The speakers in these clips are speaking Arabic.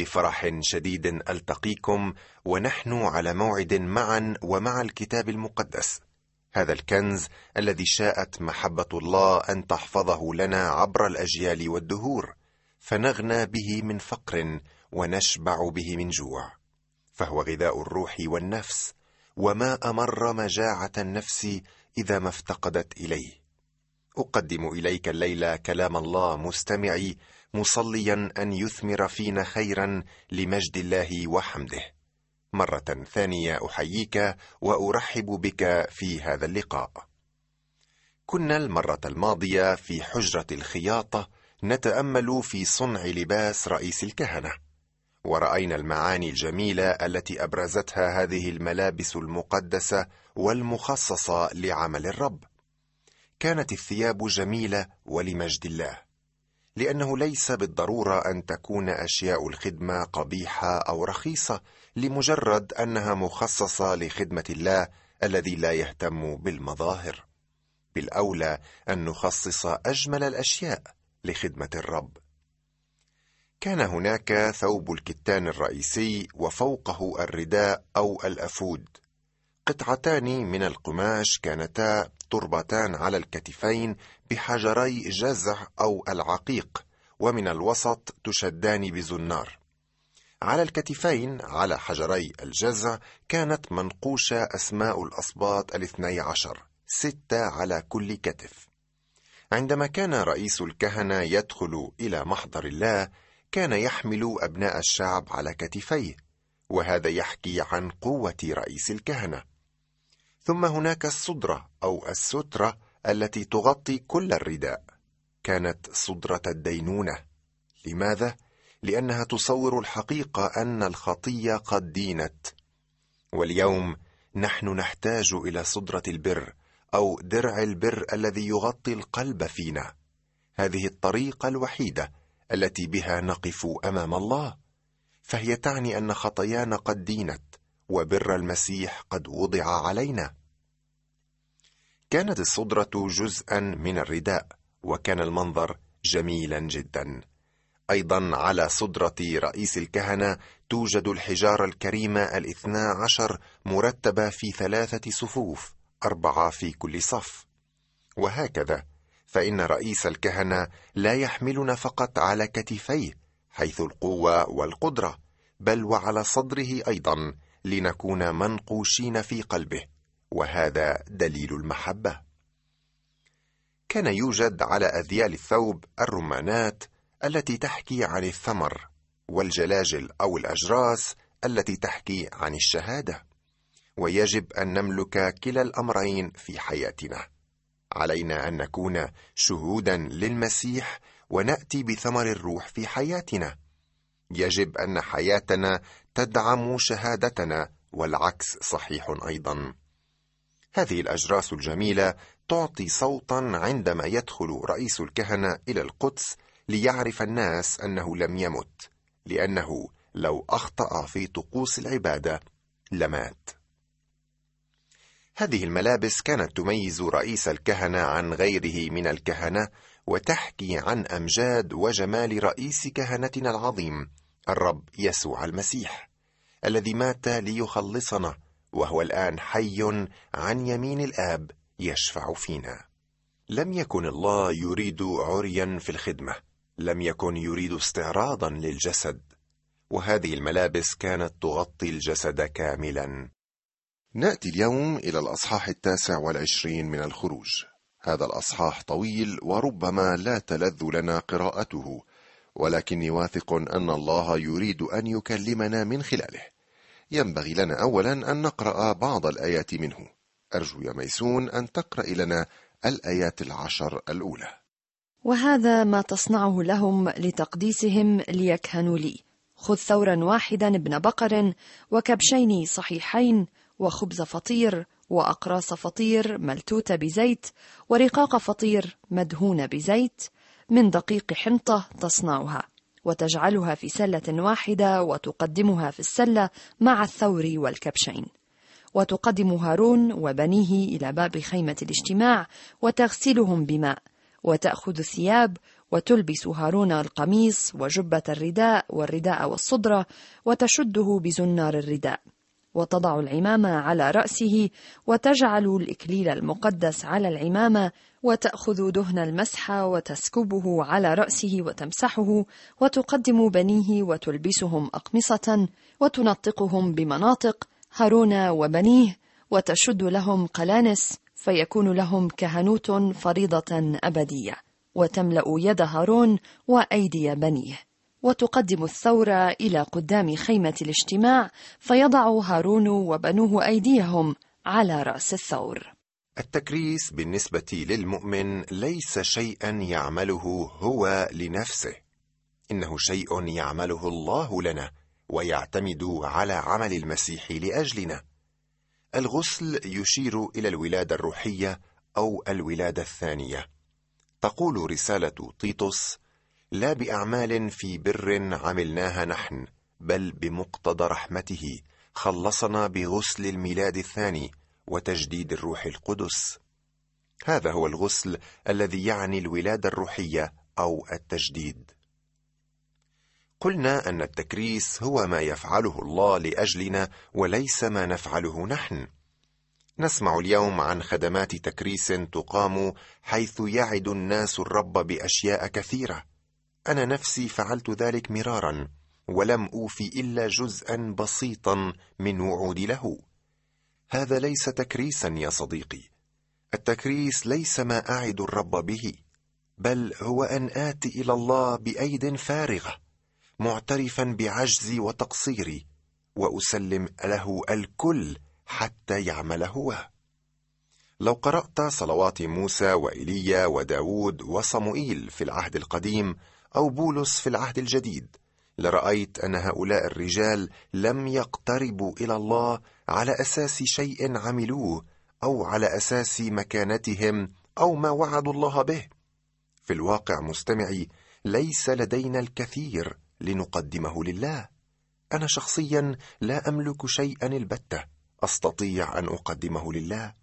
بفرح شديد ألتقيكم ونحن على موعد معا ومع الكتاب المقدس. هذا الكنز الذي شاءت محبة الله أن تحفظه لنا عبر الأجيال والدهور فنغنى به من فقر ونشبع به من جوع. فهو غذاء الروح والنفس وما أمر مجاعة النفس إذا ما افتقدت إليه. أقدم إليك الليلة كلام الله مستمعي مصليا أن يثمر فينا خيرا لمجد الله وحمده. مرة ثانية أحييك وأرحب بك في هذا اللقاء. كنا المرة الماضية في حجرة الخياطه نتأمل في صنع لباس رئيس الكهنة. ورأينا المعاني الجميلة التي أبرزتها هذه الملابس المقدسة والمخصصة لعمل الرب. كانت الثياب جميلة ولمجد الله. لأنه ليس بالضرورة أن تكون أشياء الخدمة قبيحة أو رخيصة لمجرد أنها مخصصة لخدمة الله الذي لا يهتم بالمظاهر. بالأولى أن نخصص أجمل الأشياء لخدمة الرب. كان هناك ثوب الكتان الرئيسي وفوقه الرداء أو الأفود. قطعتان من القماش كانتا تربتان على الكتفين بحجري جزع أو العقيق ومن الوسط تشدان بزنار. على الكتفين على حجري الجزع كانت منقوشة أسماء الأسباط الاثني عشر ستة على كل كتف. عندما كان رئيس الكهنة يدخل إلى محضر الله كان يحمل أبناء الشعب على كتفيه وهذا يحكي عن قوة رئيس الكهنة. ثم هناك الصدرة أو السترة التي تغطي كل الرداء. كانت صدرة الدينونة. لماذا؟ لأنها تصور الحقيقة أن الخطية قد دينت. واليوم نحن نحتاج إلى صدرة البر أو درع البر الذي يغطي القلب فينا. هذه الطريقة الوحيدة التي بها نقف أمام الله. فهي تعني أن خطايانا قد دينت وبر المسيح قد وضع علينا. كانت الصدرة جزءا من الرداء وكان المنظر جميلا جدا. أيضا على صدرة رئيس الكهنة توجد الحجارة الكريمة الاثنا عشر مرتبة في ثلاثة صفوف أربعة في كل صف. وهكذا فإن رئيس الكهنة لا يحملنا فقط على كتفيه حيث القوة والقدرة بل وعلى صدره أيضا لنكون منقوشين في قلبه. وهذا دليل المحبة. كان يوجد على أذيال الثوب الرمانات التي تحكي عن الثمر والجلاجل أو الأجراس التي تحكي عن الشهادة ويجب أن نملك كلا الأمرين في حياتنا. علينا أن نكون شهودا للمسيح ونأتي بثمر الروح في حياتنا. يجب أن حياتنا تدعم شهادتنا والعكس صحيح أيضا. هذه الأجراس الجميلة تعطي صوتا عندما يدخل رئيس الكهنة إلى القدس ليعرف الناس أنه لم يمت لأنه لو أخطأ في طقوس العبادة لمات. هذه الملابس كانت تميز رئيس الكهنة عن غيره من الكهنة وتحكي عن أمجاد وجمال رئيس كهنتنا العظيم الرب يسوع المسيح الذي مات ليخلصنا وهو الآن حي عن يمين الآب يشفع فينا. لم يكن الله يريد عريا في الخدمة لم يكن يريد استعراضا للجسد وهذه الملابس كانت تغطي الجسد كاملا. نأتي اليوم إلى الأصحاح التاسع والعشرين من الخروج. هذا الأصحاح طويل وربما لا تلذ لنا قراءته ولكني واثق أن الله يريد أن يكلمنا من خلاله. ينبغي لنا اولا أن نقرأ بعض الآيات منه. أرجو يا ميسون أن تقرأ لنا الآيات العشر الأولى. وهذا ما تصنعه لهم لتقديسهم ليكهنوا لي. خذ ثورا واحدا ابن بقر وكبشين صحيحين وخبز فطير وأقراص فطير ملتوته بزيت ورقاق فطير مدهونه بزيت من دقيق حنطة تصنعها. وتجعلها في سلة واحدة وتقدمها في السلة مع الثور والكبشين. وتقدم هارون وبنيه إلى باب خيمة الاجتماع وتغسلهم بماء وتأخذ الثياب وتلبس هارون القميص وجبة الرداء والرداء والصدرة وتشده بزنار الرداء. وتضع العمامة على رأسه وتجعل الإكليل المقدس على العمامة وتأخذ دهن المسح وتسكبه على رأسه وتمسحه وتقدم بنيه وتلبسهم أقمصة وتنطقهم بمناطق هارون وبنيه وتشد لهم قلانس فيكون لهم كهنوت فريضة أبدية وتملأ يد هارون وأيدي بنيه. وتقدم الثورة إلى قدام خيمة الاجتماع فيضع هارون وبنوه أيديهم على رأس الثور. التكريس بالنسبة للمؤمن ليس شيئا يعمله هو لنفسه. إنه شيء يعمله الله لنا ويعتمد على عمل المسيح لأجلنا. الغسل يشير إلى الولادة الروحية أو الولادة الثانية. تقول رسالة تيتوس لا بأعمال في بر عملناها نحن بل بمقتضى رحمته خلصنا بغسل الميلاد الثاني وتجديد الروح القدس. هذا هو الغسل الذي يعني الولادة الروحية أو التجديد. قلنا أن التكريس هو ما يفعله الله لأجلنا وليس ما نفعله نحن. نسمع اليوم عن خدمات تكريس تقام حيث يعد الناس الرب بأشياء كثيرة. أنا نفسي فعلت ذلك مرارا ولم اوفي إلا جزءا بسيطا من وعودي له. هذا ليس تكريسا يا صديقي. التكريس ليس ما أعد الرب به بل هو أن آتي إلى الله بأيد فارغة معترفا بعجزي وتقصيري وأسلم له الكل حتى يعمل هو. لو قرأت صلوات موسى وايليا وداود وصموئيل في العهد القديم أو بولس في العهد الجديد. لرأيت أن هؤلاء الرجال لم يقتربوا إلى الله على أساس شيء عملوه أو على أساس مكانتهم أو ما وعدوا الله به. في الواقع مستمعي ليس لدينا الكثير لنقدمه لله. أنا شخصيا لا أملك شيئا البتة. أستطيع أن أقدمه لله.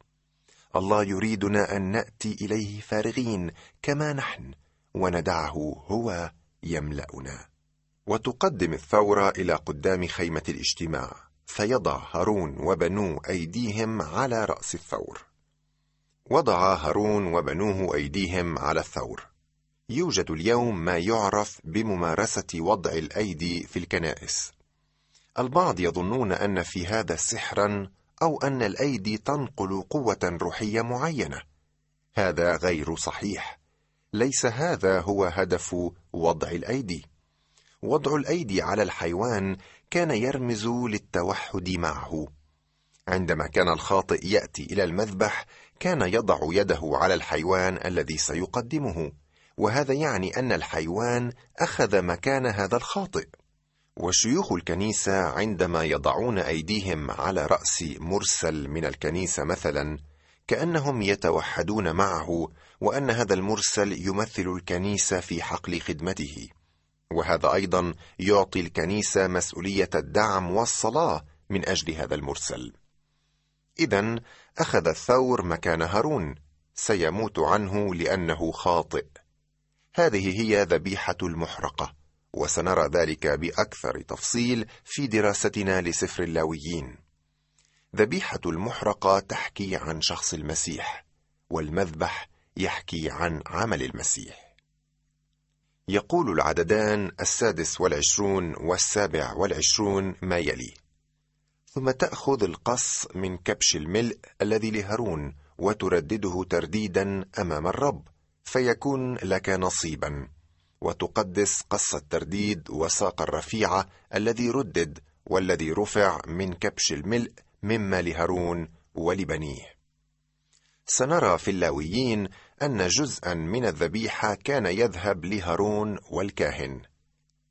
الله يريدنا أن نأتي إليه فارغين كما نحن. وندعه هو يملانا. وتقدم الثوره إلى قدام خيمه الاجتماع. فيضع هارون وبنوه ايديهم على راس الثور. وضع هارون وبنوه ايديهم على الثور. يوجد اليوم ما يعرف بممارسه وضع الايدي في الكنائس. البعض يظنون أن في هذا سحرا أو أن الأيدي تنقل قوة روحية معينة. هذا غير صحيح. ليس هذا هو هدف وضع الأيدي. وضع الأيدي على الحيوان كان يرمز للتوحد معه. عندما كان الخاطئ يأتي إلى المذبح كان يضع يده على الحيوان الذي سيقدمه. وهذا يعني أن الحيوان أخذ مكان هذا الخاطئ. وشيوخ الكنيسة عندما يضعون أيديهم على رأس مرسل من الكنيسة مثلا كأنهم يتوحدون معه وأن هذا المرسل يمثل الكنيسة في حقل خدمته. وهذا أيضا يعطي الكنيسة مسؤولية الدعم والصلاة من أجل هذا المرسل. اذا أخذ الثور مكان هارون سيموت عنه لأنه خاطئ. هذه هي ذبيحة المحرقة وسنرى ذلك بأكثر تفصيل في دراستنا لسفر اللاويين. ذبيحة المحرقه تحكي عن شخص المسيح والمذبح يحكي عن عمل المسيح. يقول العددان السادس والعشرون والسابع والعشرون ما يلي. ثم تأخذ القص من كبش الملء الذي لهارون وتردده ترديدا أمام الرب فيكون لك نصيبا. وتقدس قص الترديد وساق الرفيعه الذي ردد والذي رفع من كبش الملء مما لهارون ولبنيه. سنرى في اللاويين أن جزءا من الذبيحة كان يذهب لهارون والكاهن.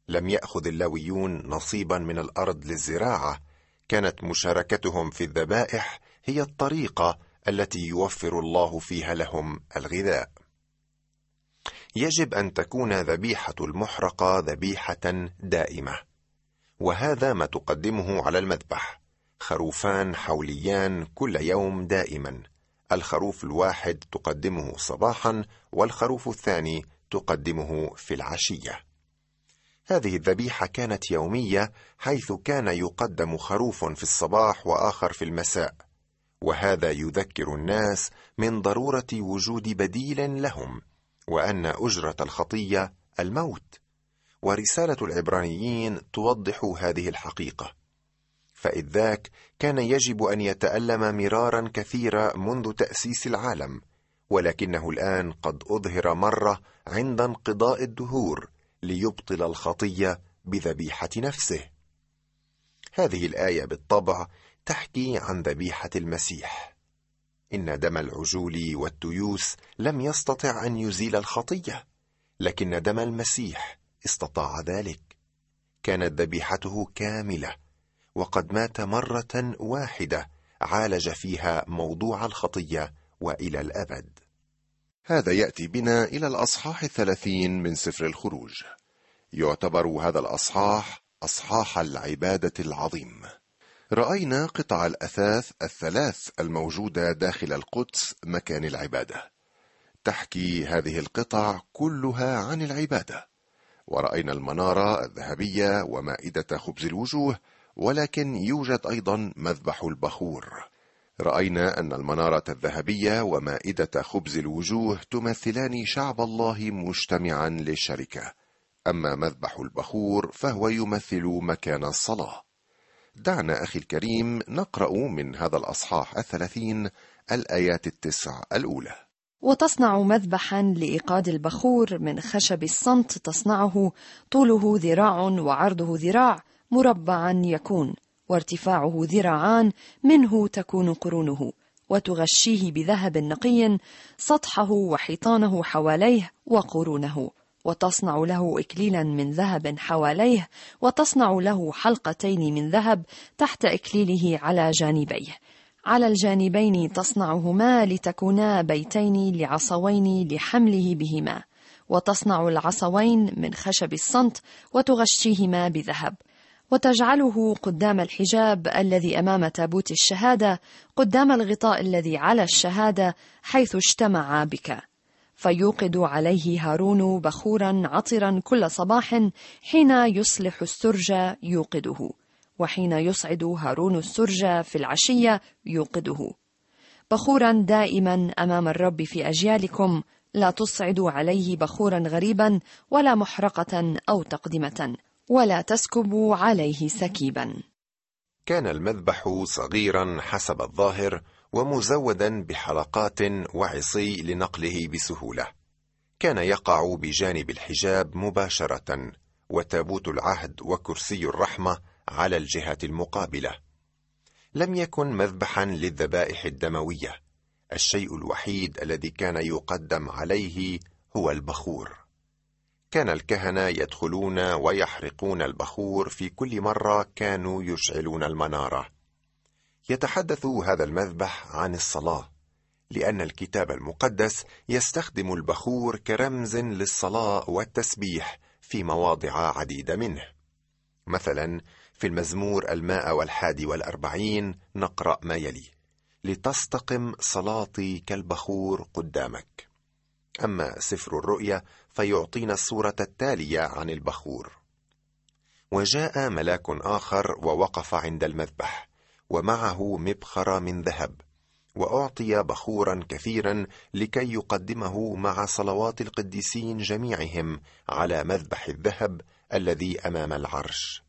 لم يأخذ اللاويون نصيبا من الأرض للزراعة. كانت مشاركتهم في الذبائح هي الطريقة التي يوفر الله فيها لهم الغذاء. يجب أن تكون ذبيحة المحرقة ذبيحة دائمة وهذا ما تقدمه على المذبح. خروفان حوليان كل يوم دائما. الخروف الواحد تقدمه صباحا والخروف الثاني تقدمه في العشية. هذه الذبيحة كانت يومية حيث كان يقدم خروف في الصباح وآخر في المساء. وهذا يذكر الناس من ضرورة وجود بديل لهم وأن أجرة الخطية الموت. ورسالة العبرانيين توضح هذه الحقيقة. فإذ ذاك كان يجب أن يتألم مرارا كثيرا منذ تأسيس العالم ولكنه الآن قد أظهر مرة عند انقضاء الدهور ليبطل الخطية بذبيحة نفسه. هذه الآية بالطبع تحكي عن ذبيحة المسيح. إن دم العجول والتيوس لم يستطع أن يزيل الخطية لكن دم المسيح استطاع ذلك. كانت ذبيحته كاملة وقد مات مرة واحدة عالج فيها موضوع الخطية وإلى الأبد. هذا يأتي بنا إلى الأصحاح الثلاثين من سفر الخروج. يعتبر هذا الأصحاح أصحاح العبادة العظيم. رأينا قطع الأثاث الثلاث الموجودة داخل القدس مكان العبادة. تحكي هذه القطع كلها عن العبادة. ورأينا المنارة الذهبية ومائدة خبز الوجوه ولكن يوجد أيضا مذبح البخور. رأينا أن المنارة الذهبية ومائدة خبز الوجوه تمثلان شعب الله مجتمعا للشركة. أما مذبح البخور فهو يمثل مكان الصلاة. دعنا أخي الكريم نقرأ من هذا الأصحاح الثلاثين الآيات التسع الأولى. وتصنع مذبحا لإيقاد البخور من خشب الصمت تصنعه طوله ذراع وعرضه ذراع مربعا يكون وارتفاعه ذراعان منه تكون قرونه وتغشيه بذهب نقي سطحه وحيطانه حواليه وقرونه وتصنع له إكليلا من ذهب حواليه وتصنع له حلقتين من ذهب تحت إكليله على جانبيه. على الجانبين تصنعهما لتكونا بيتين لعصوين لحمله بهما وتصنع العصوين من خشب الصمت وتغشيهما بذهب. وتجعله قدام الحجاب الذي أمام تابوت الشهادة قدام الغطاء الذي على الشهادة حيث اجتمع بك. فيوقد عليه هارون بخورا عطرا كل صباح حين يصلح السرج يوقده وحين يصعد هارون السرج في العشية يوقده. بخورا دائما أمام الرب في أجيالكم لا تصعدوا عليه بخورا غريبا ولا محرقة أو تقدمة. ولا تسكبوا عليه سكيبا كان المذبح صغيرا حسب الظاهر ومزودا بحلقات وعصي لنقله بسهولة كان يقع بجانب الحجاب مباشرة وتابوت العهد وكرسي الرحمة على الجهة المقابلة. لم يكن مذبحا للذبائح الدموية. الشيء الوحيد الذي كان يقدم عليه هو البخور. كان الكهنة يدخلون ويحرقون البخور في كل مرة كانوا يشعلون المنارة. يتحدث هذا المذبح عن الصلاة، لأن الكتاب المقدس يستخدم البخور كرمز للصلاة والتسبيح في مواضع عديدة منه. مثلا في المزمور الماء والحادي والأربعين نقرأ ما يلي لتستقم صلاتي كالبخور قدامك أما سفر الرؤيا فيعطينا الصورة التالية عن البخور. وجاء ملاك آخر ووقف عند المذبح ومعه مبخرة من ذهب وأعطي بخورا كثيرا لكي يقدمه مع صلوات القديسين جميعهم على مذبح الذهب الذي أمام العرش.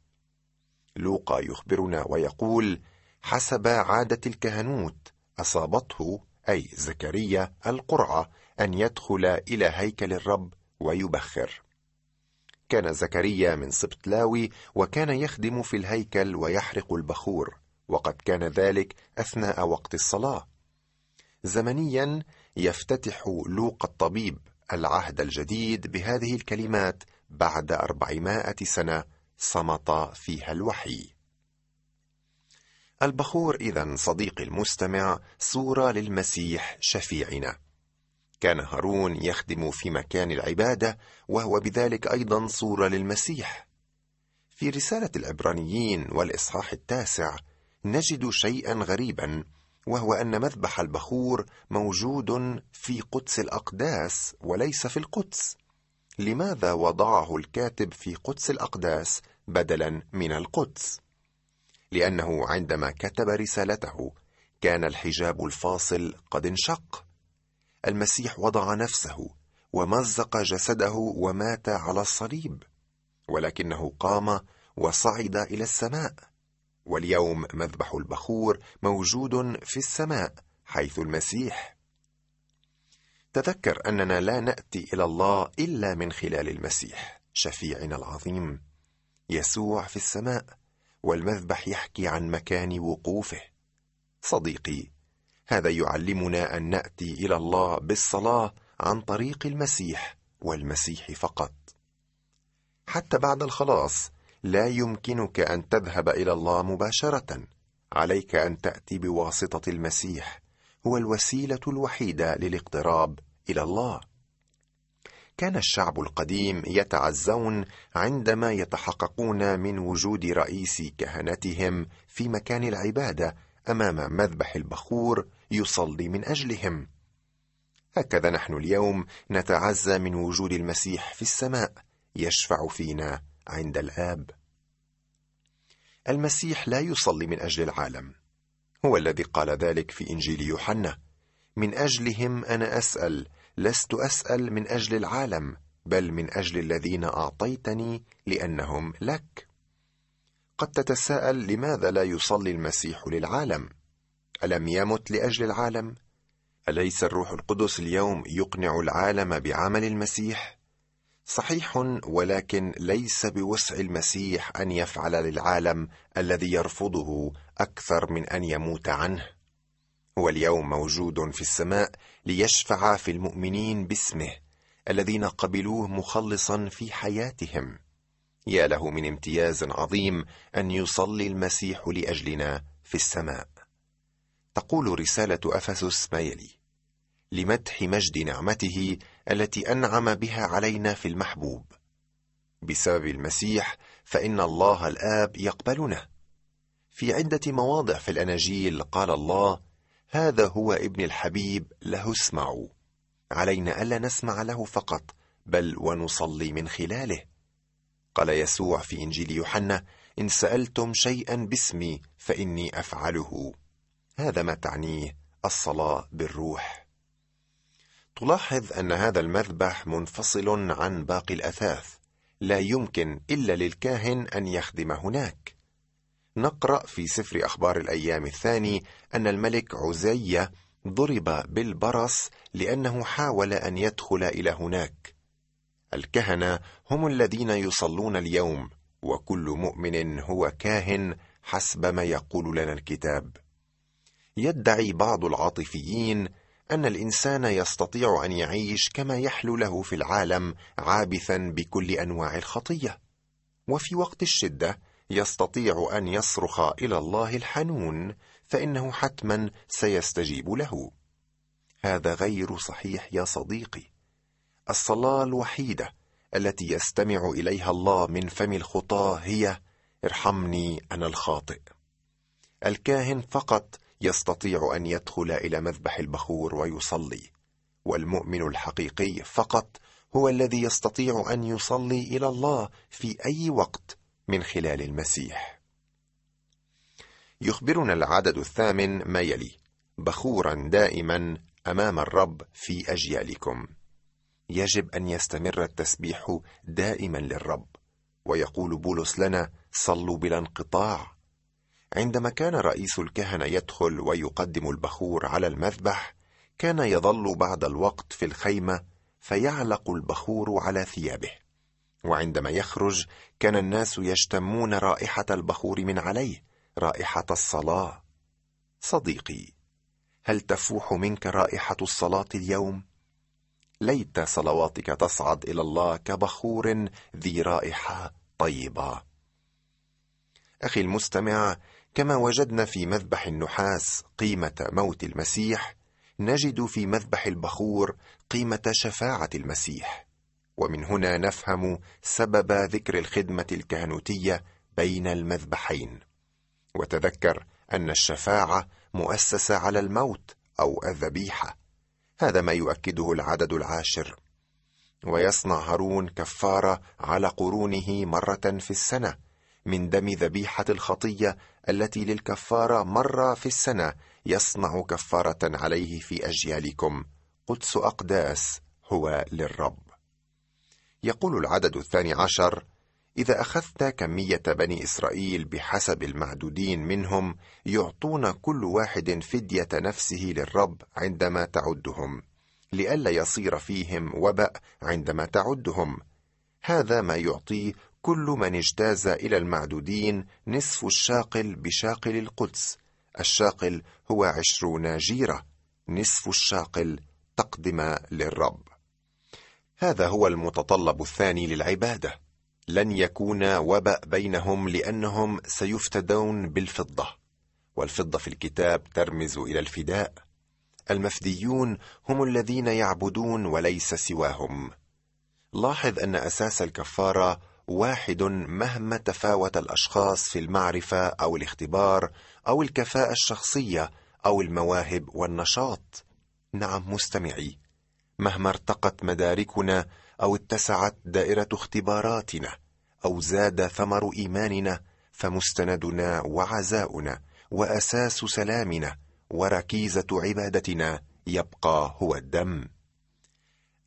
لوقا يخبرنا ويقول حسب عادة الكهنوت أصابته أي زكريا القرعة أن يدخل إلى هيكل الرب ويبخر. كان زكريا من سبط لاوي وكان يخدم في الهيكل ويحرق البخور وقد كان ذلك أثناء وقت الصلاة. زمنيا يفتتح لوقا الطبيب العهد الجديد بهذه الكلمات بعد أربعمائة سنة صمت فيها الوحي. البخور اذا صديقي المستمع صورة للمسيح شفيعنا. كان هارون يخدم في مكان العبادة وهو بذلك أيضا صورة للمسيح. في رسالة العبرانيين والإصحاح التاسع نجد شيئا غريبا وهو أن مذبح البخور موجود في قدس الأقداس وليس في القدس. لماذا وضعه الكاتب في قدس الأقداس بدلا من القدس؟ لأنه عندما كتب رسالته كان الحجاب الفاصل قد انشق. المسيح وضع نفسه ومزق جسده ومات على الصليب ولكنه قام وصعد إلى السماء. واليوم مذبح البخور موجود في السماء حيث المسيح. تذكر أننا لا نأتي إلى الله إلا من خلال المسيح شفيعنا العظيم يسوع في السماء والمذبح يحكي عن مكان وقوفه. صديقي هذا يعلمنا أن نأتي إلى الله بالصلاة عن طريق المسيح والمسيح فقط. حتى بعد الخلاص لا يمكنك أن تذهب إلى الله مباشرة. عليك أن تأتي بواسطة المسيح هو الوسيلة الوحيدة للاقتراب إلى الله. كان الشعب القديم يتعزون عندما يتحققون من وجود رئيس كهنتهم في مكان العبادة أمام مذبح البخور يصلي من أجلهم. هكذا نحن اليوم نتعزى من وجود المسيح في السماء يشفع فينا عند الآب. المسيح لا يصلي من أجل العالم. هو الذي قال ذلك في إنجيل يوحنا. من أجلهم أنا أسأل لست أسأل من أجل العالم بل من أجل الذين أعطيتني لأنهم لك. قد تتساءل لماذا لا يصلي المسيح للعالم؟ ألم يمت لأجل العالم؟ أليس الروح القدس اليوم يقنع العالم بعمل المسيح؟ صحيح ولكن ليس بوسع المسيح أن يفعل للعالم الذي يرفضه أكثر من أن يموت عنه. هو اليوم موجود في السماء ليشفع في المؤمنين باسمه الذين قبلوه مخلصا في حياتهم. يا له من امتياز عظيم أن يصلي المسيح لأجلنا في السماء. تقول رسالة افسس ما يلي لمدح مجد نعمته التي أنعم بها علينا في المحبوب. بسبب المسيح فإن الله الآب يقبلنا. في عدة مواضع في الأناجيل قال الله هذا هو ابن الحبيب له اسمعوا. علينا ألا نسمع له فقط بل ونصلي من خلاله. قال يسوع في إنجيل يوحنا إن سألتم شيئا باسمي فإني أفعله. هذا ما تعنيه الصلاة بالروح. تلاحظ أن هذا المذبح منفصل عن باقي الأثاث لا يمكن إلا للكاهن أن يخدم هناك. نقرأ في سفر أخبار الأيام الثاني أن الملك عزية ضرب بالبرص لأنه حاول أن يدخل إلى هناك. الكهنة هم الذين يصلون اليوم وكل مؤمن هو كاهن حسب ما يقول لنا الكتاب. يدعي بعض العاطفيين أن الإنسان يستطيع أن يعيش كما يحلو له في العالم عابثا بكل أنواع الخطية. وفي وقت الشدة يستطيع أن يصرخ إلى الله الحنون فإنه حتما سيستجيب له. هذا غير صحيح يا صديقي. الصلاة الوحيدة التي يستمع إليها الله من فم الخطاة هي ارحمني أنا الخاطئ الكاهن فقط يستطيع أن يدخل إلى مذبح البخور ويصلي والمؤمن الحقيقي فقط هو الذي يستطيع أن يصلي إلى الله في أي وقت من خلال المسيح. يخبرنا العدد الثامن ما يلي بخورا دائما أمام الرب في أجيالكم. يجب أن يستمر التسبيح دائما للرب ويقول بولس لنا صلوا بلا انقطاع عندما كان رئيس الكهنة يدخل ويقدم البخور على المذبح كان يظل بعد الوقت في الخيمة فيعلق البخور على ثيابه. وعندما يخرج كان الناس يشتمون رائحة البخور من عليه رائحة الصلاة. صديقي هل تفوح منك رائحة الصلاة اليوم؟ ليت صلواتك تصعد إلى الله كبخور ذي رائحة طيبة. أخي المستمع كما وجدنا في مذبح النحاس قيمة موت المسيح نجد في مذبح البخور قيمة شفاعة المسيح. ومن هنا نفهم سبب ذكر الخدمة الكهنوتية بين المذبحين. وتذكر أن الشفاعة مؤسسة على الموت أو الذبيحة. هذا ما يؤكده العدد العاشر. ويصنع هارون كفارة على قرونه مرة في السنة من دم ذبيحة الخطية التي للكفارة مرة في السنة يصنع كفارة عليه في أجيالكم. قدس أقداس هو للرب. يقول العدد الثاني عشر إذا أخذت كمية بني إسرائيل بحسب المعدودين منهم يعطون كل واحد فدية نفسه للرب عندما تعدهم لئلا يصير فيهم وبأ عندما تعدهم. هذا ما يعطي كل من اجتاز إلى المعدودين نصف الشاقل بشاقل القدس. الشاقل هو عشرون جيرة. نصف الشاقل تقدم للرب. هذا هو المتطلب الثاني للعبادة. لن يكون وبأ بينهم لأنهم سيفتدون بالفضة. والفضة في الكتاب ترمز إلى الفداء. المفديون هم الذين يعبدون وليس سواهم. لاحظ أن أساس الكفارة واحد مهما تفاوت الأشخاص في المعرفة أو الاختبار أو الكفاءة الشخصية أو المواهب والنشاط. نعم مستمعي. مهما ارتقت مداركنا أو اتسعت دائرة اختباراتنا أو زاد ثمر إيماننا فمستندنا وعزاؤنا وأساس سلامنا وركيزة عبادتنا يبقى هو الدم.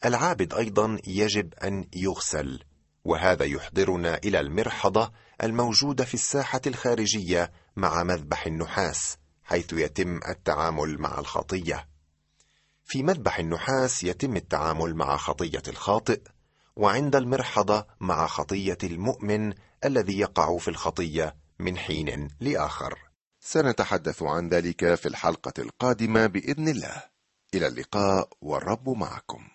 العابد أيضا يجب أن يغسل. وهذا يحضرنا إلى المرحضة الموجودة في الساحة الخارجية مع مذبح النحاس حيث يتم التعامل مع الخطية. في مذبح النحاس يتم التعامل مع خطية الخاطئ وعند المرحضة مع خطية المؤمن الذي يقع في الخطية من حين لآخر. سنتحدث عن ذلك في الحلقة القادمة بإذن الله. إلى اللقاء والرب معكم.